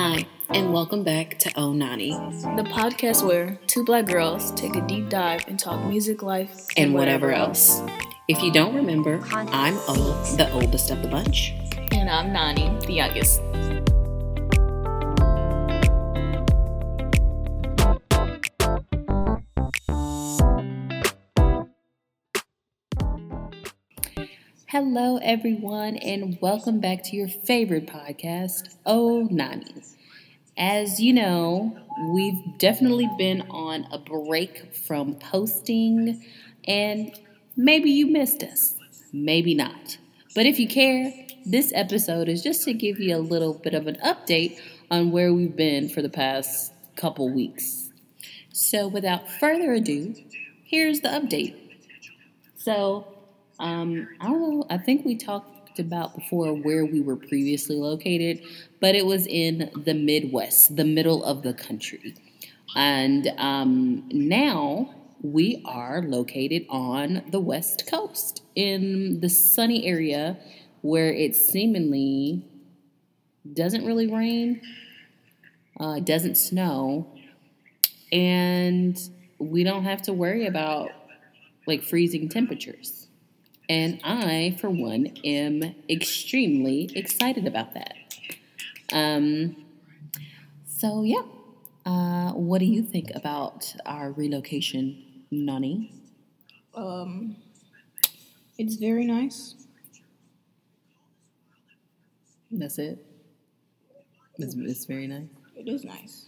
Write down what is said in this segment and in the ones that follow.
Hi, and welcome back to Oh Nani the podcast where two black girls take a deep dive and talk music, life, and whatever else. If you don't remember, I'm O, the oldest of the bunch. And I'm Nani, the youngest. Hello, everyone, and welcome back to your favorite podcast, Oh Nani. As you know, we've definitely been on a break from posting, and maybe you missed us, maybe not. But if you care, this episode is just to give you a little bit of an update on where we've been for the past couple weeks. So, without further ado, here's the update. So, um, I don't know. I think we talked about before where we were previously located, but it was in the Midwest, the middle of the country. And um, now we are located on the West Coast in the sunny area where it seemingly doesn't really rain, uh, doesn't snow, and we don't have to worry about like freezing temperatures. And I, for one, am extremely excited about that. Um, so, yeah. Uh, what do you think about our relocation, Nani? Um, it's very nice. That's it. It's, it's very nice. It is nice.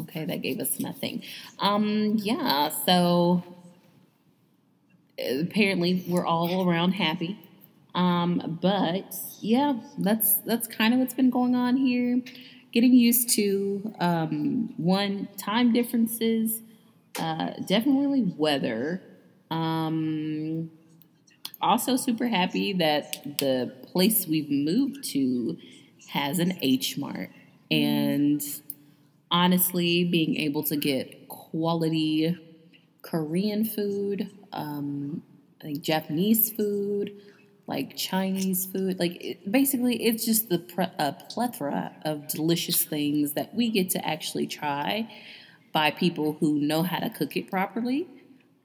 Okay, that gave us nothing. Um, yeah, so apparently we're all around happy. Um, but yeah, that's that's kind of what's been going on here. Getting used to um, one time differences, uh, definitely weather. Um, also, super happy that the place we've moved to has an H Mart, and honestly, being able to get quality Korean food, um, I think Japanese food, like Chinese food. Like it, basically, it's just the pre- a plethora of delicious things that we get to actually try by people who know how to cook it properly.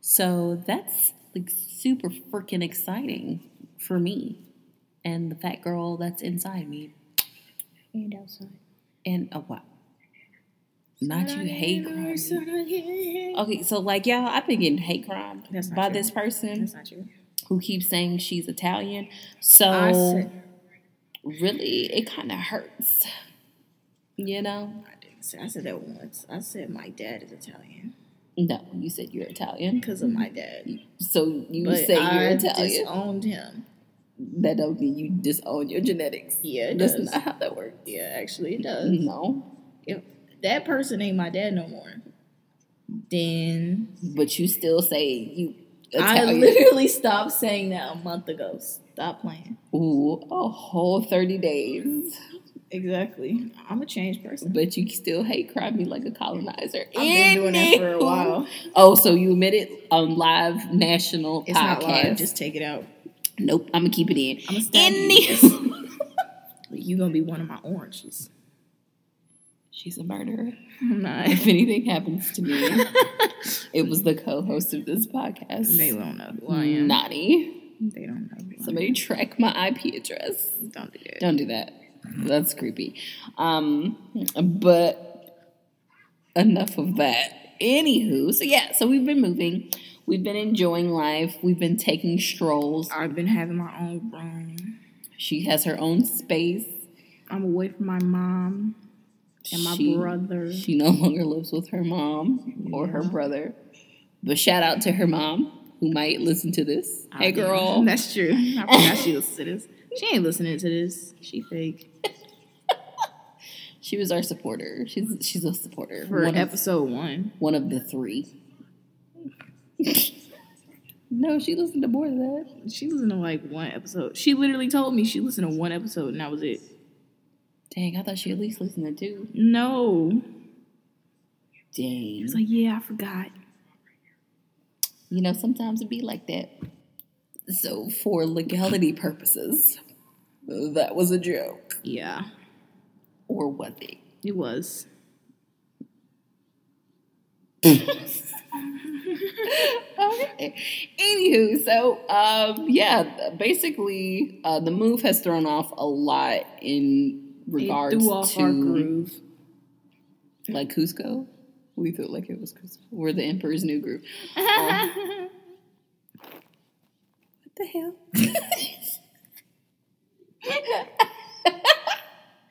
So that's like super freaking exciting for me and the fat girl that's inside me. And outside. And oh wow. Not you hate crime. Okay, so like y'all, I've been getting hate crime by true. this person That's not true. who keeps saying she's Italian. So really, it kind of hurts. You know? I didn't say. I said that once. I said my dad is Italian No, you said you're Italian. because of my dad. So you But say I you're Italian. disowned him. that don't mean you disown your genetics. Yeah, it That's does. not how that works. Yeah, actually, it does. No. If that person ain't my dad no more, then But you still say you I literally stopped saying that a month ago. Stop playing. Ooh, a whole 30 days. Exactly. I'm a changed person. But you still hate crime me like a colonizer. I've been doing that for a while. Oh, so you admit it on live national It's podcast? not live. Just take it out. nope, I'm gonna keep it in. I'm gonna stab you. You gonna be one of my oranges. She's a murderer. Not. If anything happens to me, it was the co-host of this podcast. They don't know who I am. Naughty. They don't know. Somebody track my IP address. Don't do that. Don't do that. That's creepy. Um, but enough of that. Anywho, so yeah, so we've been moving. We've been enjoying life. We've been taking strolls. I've been having my own room. She has her own space. I'm away from my mom and my She- brother. She no longer lives with her mom or her brother. But shout out to her mom who might listen to this. Hey, girl. That's true. I forgot she listens to this. She ain't listening to this. She fake. She was our supporter. She's she's a supporter. For one, of, episode one. one of the three. no, she listened to more than that. She listened to like one episode. She literally told me she listened to one episode and that was it. Dang, I thought she at least listened to two. No. Dang. It's like, yeah, I forgot. You know, sometimes it be like that. So, for legality purposes, that was a joke. Yeah. or was it? It was. okay. Anywho, so um, yeah, basically, uh, the move has thrown off a lot in regards it threw off to our groove. like Kuzco. We felt like it was Kuzco. We're the Emperor's New Groove. Um, what the hell?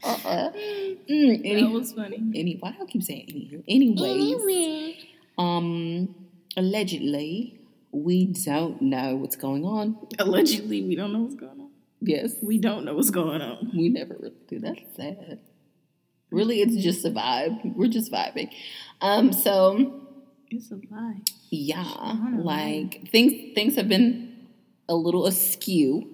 uh-uh. Mm, any, that was funny. any, why do I keep saying anywho? Anyways, um, allegedly, we don't know what's going on. Allegedly, we don't know what's going on. Yes, We don't know what's going on. we never really do. That's sad. Really, it's just a vibe. We're just vibing. Um, so It's a vibe. yeah, don't know. like things things have been a little askew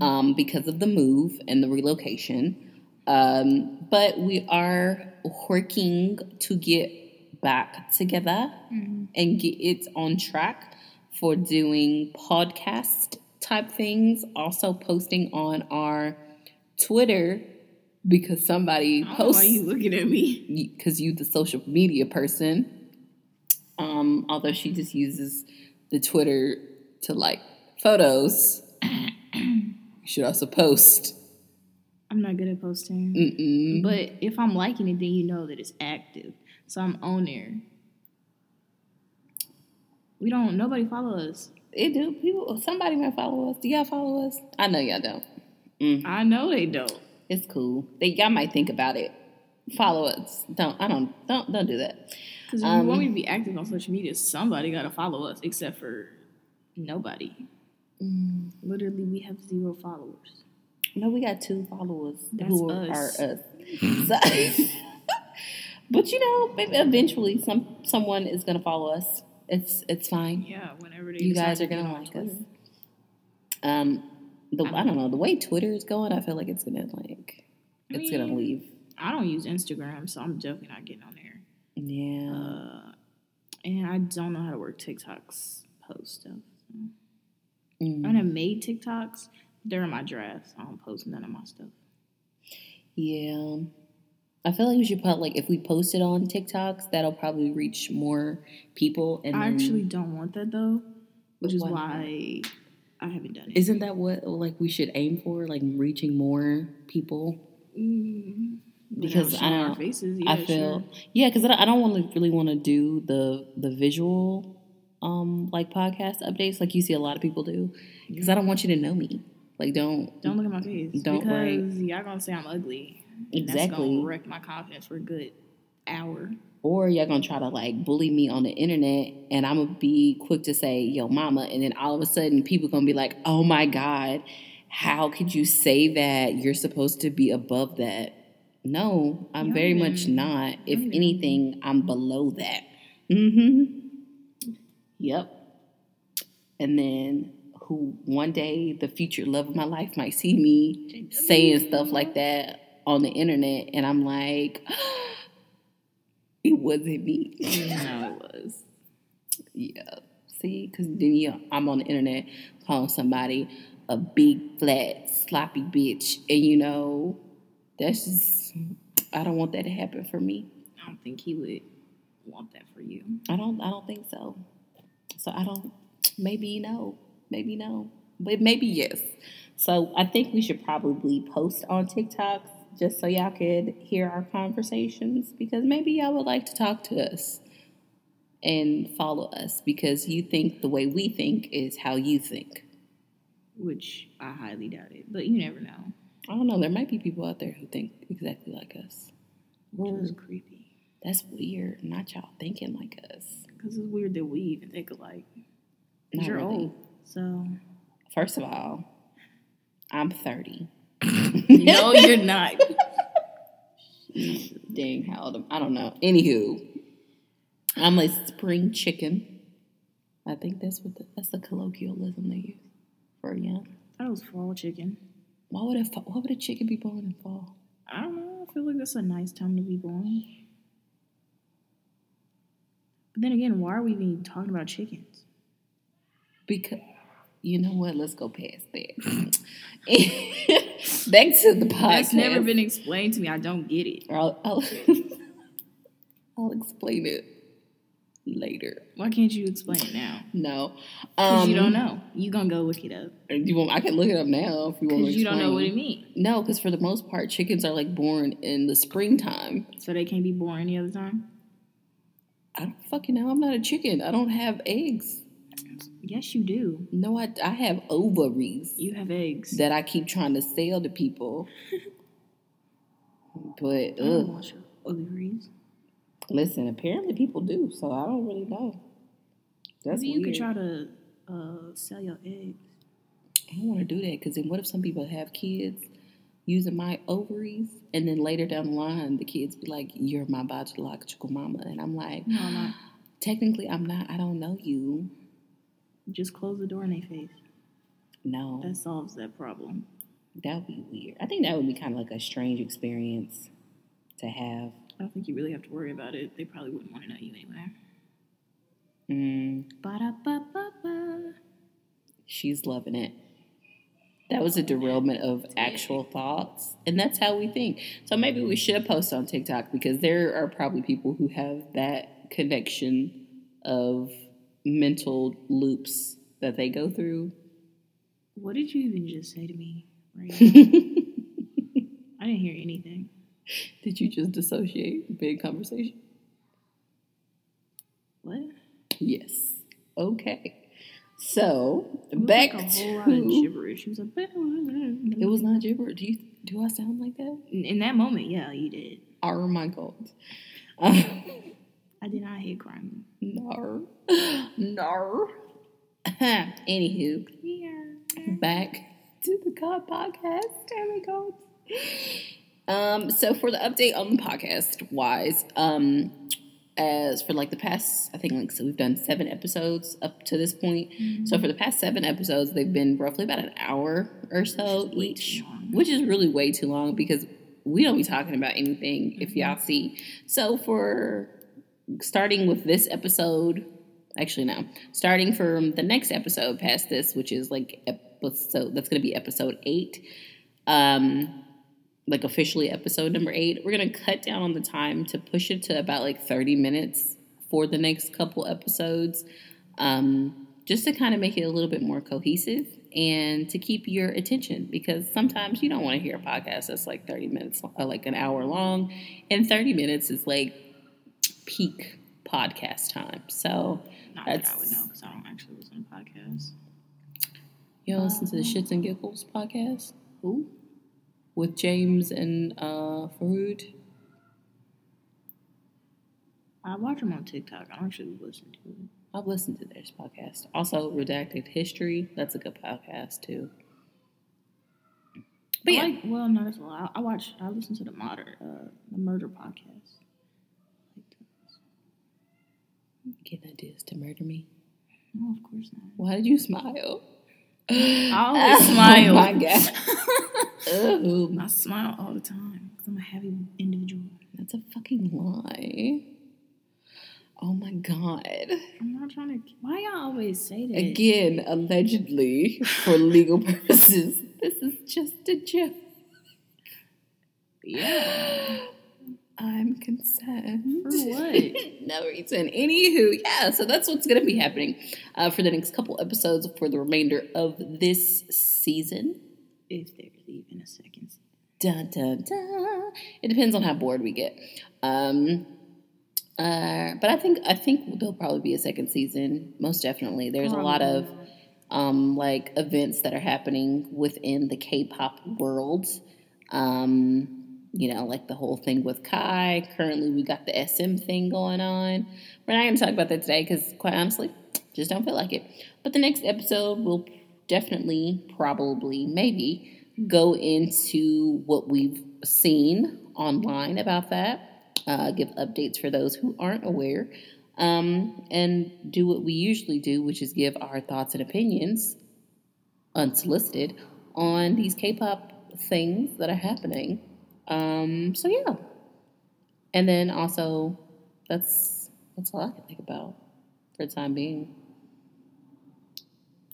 um, because of the move and the relocation. Um, but we are working to get back together and get it on track for doing podcast type things. Also posting on our Twitter because somebody posts why you looking at me? because you the social media person. Um, although she just uses the Twitter to like photos. you should also post. I'm not good at posting. Mm-mm. But if I'm liking it, then you know that it's active. So I'm on there. We don't. Nobody follow us. It do people. Somebody might follow us. Do y'all follow us? I know y'all don't. I know they don't. It's cool. They y'all might think about it. Follow us. Don't. I don't. Don't. Don't do that. Because if Um, me to be active on social media, somebody got to follow us, except for nobody. Mm. Literally, we have zero followers. No, we got two followers That's who us. are us. So- but you know, maybe eventually some someone is gonna follow us. It's it's fine. Yeah, whenever they You guys are gonna like Twitter. us. Um, the I don't know the way Twitter is going. I feel like it's gonna like I it's gonna leave. I don't use Instagram, so I'm definitely not getting on there. Yeah. Uh, and I don't know how to work TikTok's post stuff. Mm. I done made TikToks. They're my drafts. I don't post none of my stuff. Yeah. I feel like we should put like if we post it on TikToks, that'll probably reach more people. And I actually don't want that though, which is Why I haven't done it. isn't that what like we should aim for, like reaching more people? Mm, Because I don't- faces. I feel sure. yeah, because I don't want to really want to do the the visual um like podcast updates like you see a lot of people do because I don't want you to know me. Like don't Don't look at my face. Don't because worry. y'all gonna say I'm ugly. and That's Exactly. gonna wreck my confidence for a good hour. or y'all gonna try to like bully me on the internet and I'm gonna be quick to say yo mama and then all of a sudden people gonna be like oh my god how could you say that you're supposed to be above that no I'm very much not if anything I'm below that mm-hmm yep and then who one day the future love of my life might see me saying stuff like that on the internet and I'm like it wasn't me. no, it was. yeah. See, because then yeah, I'm on the internet calling somebody a big, flat, sloppy bitch. And you know, that's just, I don't want that to happen for me. I don't think he would want that for you. I don't, I don't think so. So I don't, maybe no, maybe no, but maybe yes. So I think we should probably post on TikTok just so y'all could hear our conversations because maybe y'all would like to talk to us and follow us because you think the way we think is how you think. Which I highly doubt it. But you never know. I don't know. There might be people out there who think exactly like us. Which is creepy. That's weird. Not y'all thinking like us. Because it's weird that we even think alike. Not you're really. old. So First of all, I'm 30. No, you're not. Dang, how old am I? don't know. Anywho, I'm a spring chicken. I think that's what the, that's the colloquialism they use for young. That was fall chicken. Why would a why would a chicken be born in fall? I don't know. I feel like that's a nice time to be born. But then again, why are we even talking about chickens? Because you know what? Let's go past that. Back to the podcast. That's never been explained to me. I don't get it. I'll, I'll, I'll explain it later. Why can't you explain it now? No, Because um, you don't know. You gonna go look it up. You want? I can look it up now if you want. Because you don't know what it means. No, because for the most part, chickens are like born in the springtime. So they can't be born any other time. I don't fucking know. I'm not a chicken. I don't have eggs. Yes, you do. No, I, I have ovaries You have eggs. that I keep trying to sell to people. But ugh, ovaries. listen, apparently people do, so I don't really know. That's Maybe you weird. could try to uh, sell your eggs. I don't want to do that because then what if some people have kids using my ovaries and then later down the line the kids be like, "You're my biological mama," and I'm like, No, I'm not. technically I'm not. I don't know you. Just close the door in their face. No, That solves that problem. that would be weird. I think that would be kind of like a strange experience to have. I don't think you really have to worry about it. They probably wouldn't want to know you anyway. Mm, Ba-da-ba-ba-ba. she's loving it. That was a derailment of actual thoughts, and that's how we think. So maybe we should post on TikTok because there are probably people who have that connection of mental loops that they go through. What did you even just say to me? Right I didn't hear anything. Did you just dissociate big conversation? What? Yes. Okay. So It back like a whole lot of to gibberish. She was like, it was not gibberish. Do you do I sound like that? in in that moment, yeah, you did. Oh my god. I did not hate crying. no. No. Anywho, Yeah. back to the God podcast. There we go. Um, so for the update on the podcast wise, um, as for like the past, I think like so we've done seven episodes up to this point. So for the past seven episodes, they've been roughly about an hour or so Way each, which is really way too long because we don't be talking about anything if y'all see. So for starting with this episode, actually no, starting from the next episode past this, which is like episode that's going to be episode eight. Um, like officially episode number eight. We're gonna cut down on the time to push it to about like 30 minutes for the next couple episodes. Um, just to kind of make it a little bit more cohesive and to keep your attention because sometimes you don't want to hear a podcast that's like 30 minutes uh, like an hour long and 30 minutes is like peak podcast time so Not that I would know because I don't actually listen to podcasts. you know listen to the shits and giggles podcast Who? with james and uh Farood. I watch them on TikTok. I don't actually listen to it. I've listened to their podcast. Also, Redacted History. That's a good podcast too. But I yeah, like, well, not as well. I, I watch. I listen to the murder, uh, the murder podcast. Getting ideas to murder me. No, of course not. Why did you smile? I always oh smile. Oh my god. Ooh, I smile all the time because I'm a happy individual. that's a fucking lie. Oh my god. I'm not trying to. Why y'all always say that? Again, allegedly, for legal purposes, this is just a joke. Yeah. I'm concerned. For what? no reason. Anywho, yeah, so that's what's going to be happening uh, for the next couple episodes for the remainder of this season. If there's even a second. season. Dun, dun, dun. It depends on how bored we get. Um, uh, but I think I think there'll probably be a second season. Most definitely. There's a lot of um, like events that are happening within the K-pop world. Um, you know, like the whole thing with Kai. Currently, we got the SM thing going on. We're not going to talk about that today because, quite honestly, just don't feel like it. But the next episode will definitely, probably, maybe go into what we've seen online about that. Uh, give updates for those who aren't aware. Um, and do what we usually do, which is give our thoughts and opinions unsolicited on these K-pop things that are happening. Um, so yeah, and then also that's that's all I can think about for the time being.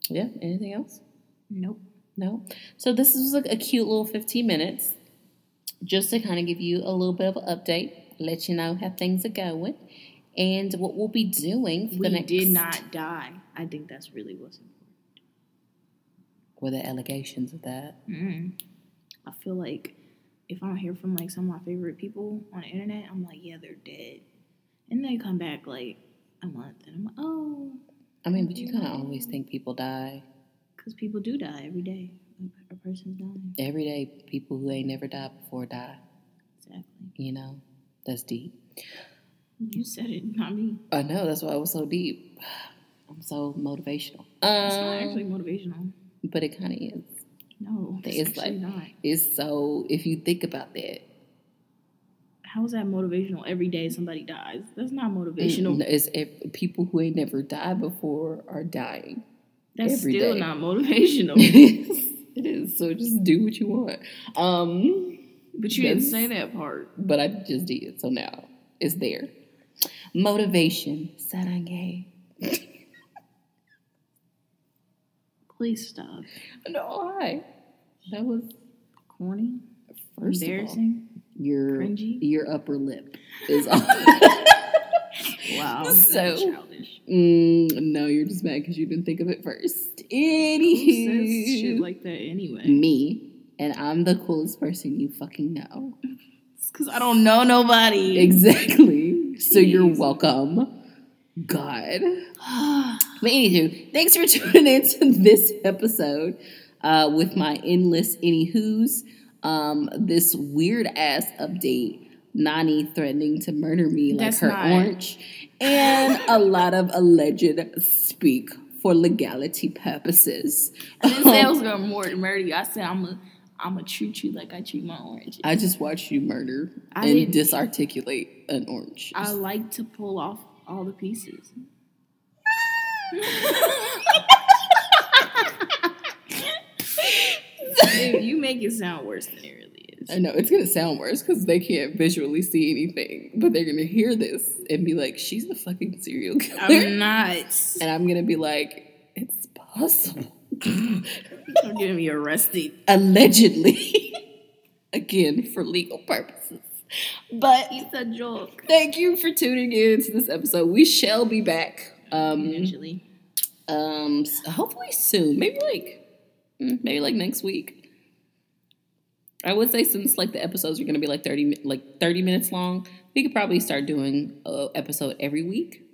Yeah. Anything else? Nope. No. So this is like a cute little 15 minutes just to kind of give you a little bit of an update, let you know how things are going, and what we'll be doing for We the next. did not die. I think that's really what's important. Were there allegations of that? mm I feel like if I don't hear from like some of my favorite people on the internet, I'm like, yeah, they're dead. And they come back like a month, and I'm like, oh, I mean, but you kind of always think people die because people do die every day. A- person's dying. every day. People who ain't never died before die. Exactly. You know, that's deep. You said it, not me. I know. That's why it was so deep. I'm so motivational. It's not Um, actually motivational. but it kind of is. No, It's like- not. It's so. If you think about that, How is that motivational? Every day somebody dies. That's not motivational. Mm, It's ev- people who ain't never died before are dying. That's still day. not motivational. it is. It is. So just do what you want. Um, but you didn't say that part. but I just did. So now it's there. Motivation. Sarange. Please stop. No, why? That was Corny. first of all, Embarrassing. your Cringy. your upper lip is on. Wow. So- childish. mm, no, you're just mad because you didn't think of it first. Who says shit like that anyway? me, and I'm the coolest person you fucking know. Because I don't know nobody. Exactly. So you're welcome. God. But anywho, thanks for tuning in to this episode uh, with my endless anywho's. Um, this weird ass update. Nani threatening to murder me like That's her not- orange, and a lot of alleged speak for legality purposes. I didn't say I was gonna murder you. I said I'm a I'm gonna treat you like I treat my orange. I just watched you murder I and disarticulate an orange. I like to pull off all the pieces. Babe, you make it sound worse than it really is. I know it's gonna sound worse because they can't visually see anything, but they're gonna hear this and be like, "She's a fucking serial killer," I'm not. and I'm gonna be like, "It's possible." Don't get me arrested. Allegedly, again for legal purposes. But It's a joke. thank you for tuning in to this episode. We shall be back. Um, Eventually. um, hopefully soon. Maybe like, mm, maybe like next week. I would say since like the episodes are gonna be like thirty, like thirty minutes long, we could probably start doing a episode every week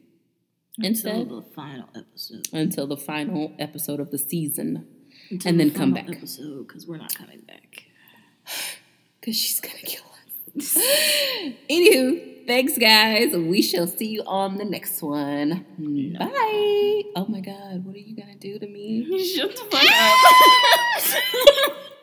instead Until the final episode. until the final episode of the season, Until and the then come back Episode because we're not coming back. because she's gonna kill us. Anywho, thanks guys. We shall see you on the next one. Bye. Oh my God, what are you gonna do to me? Shut the fuck up.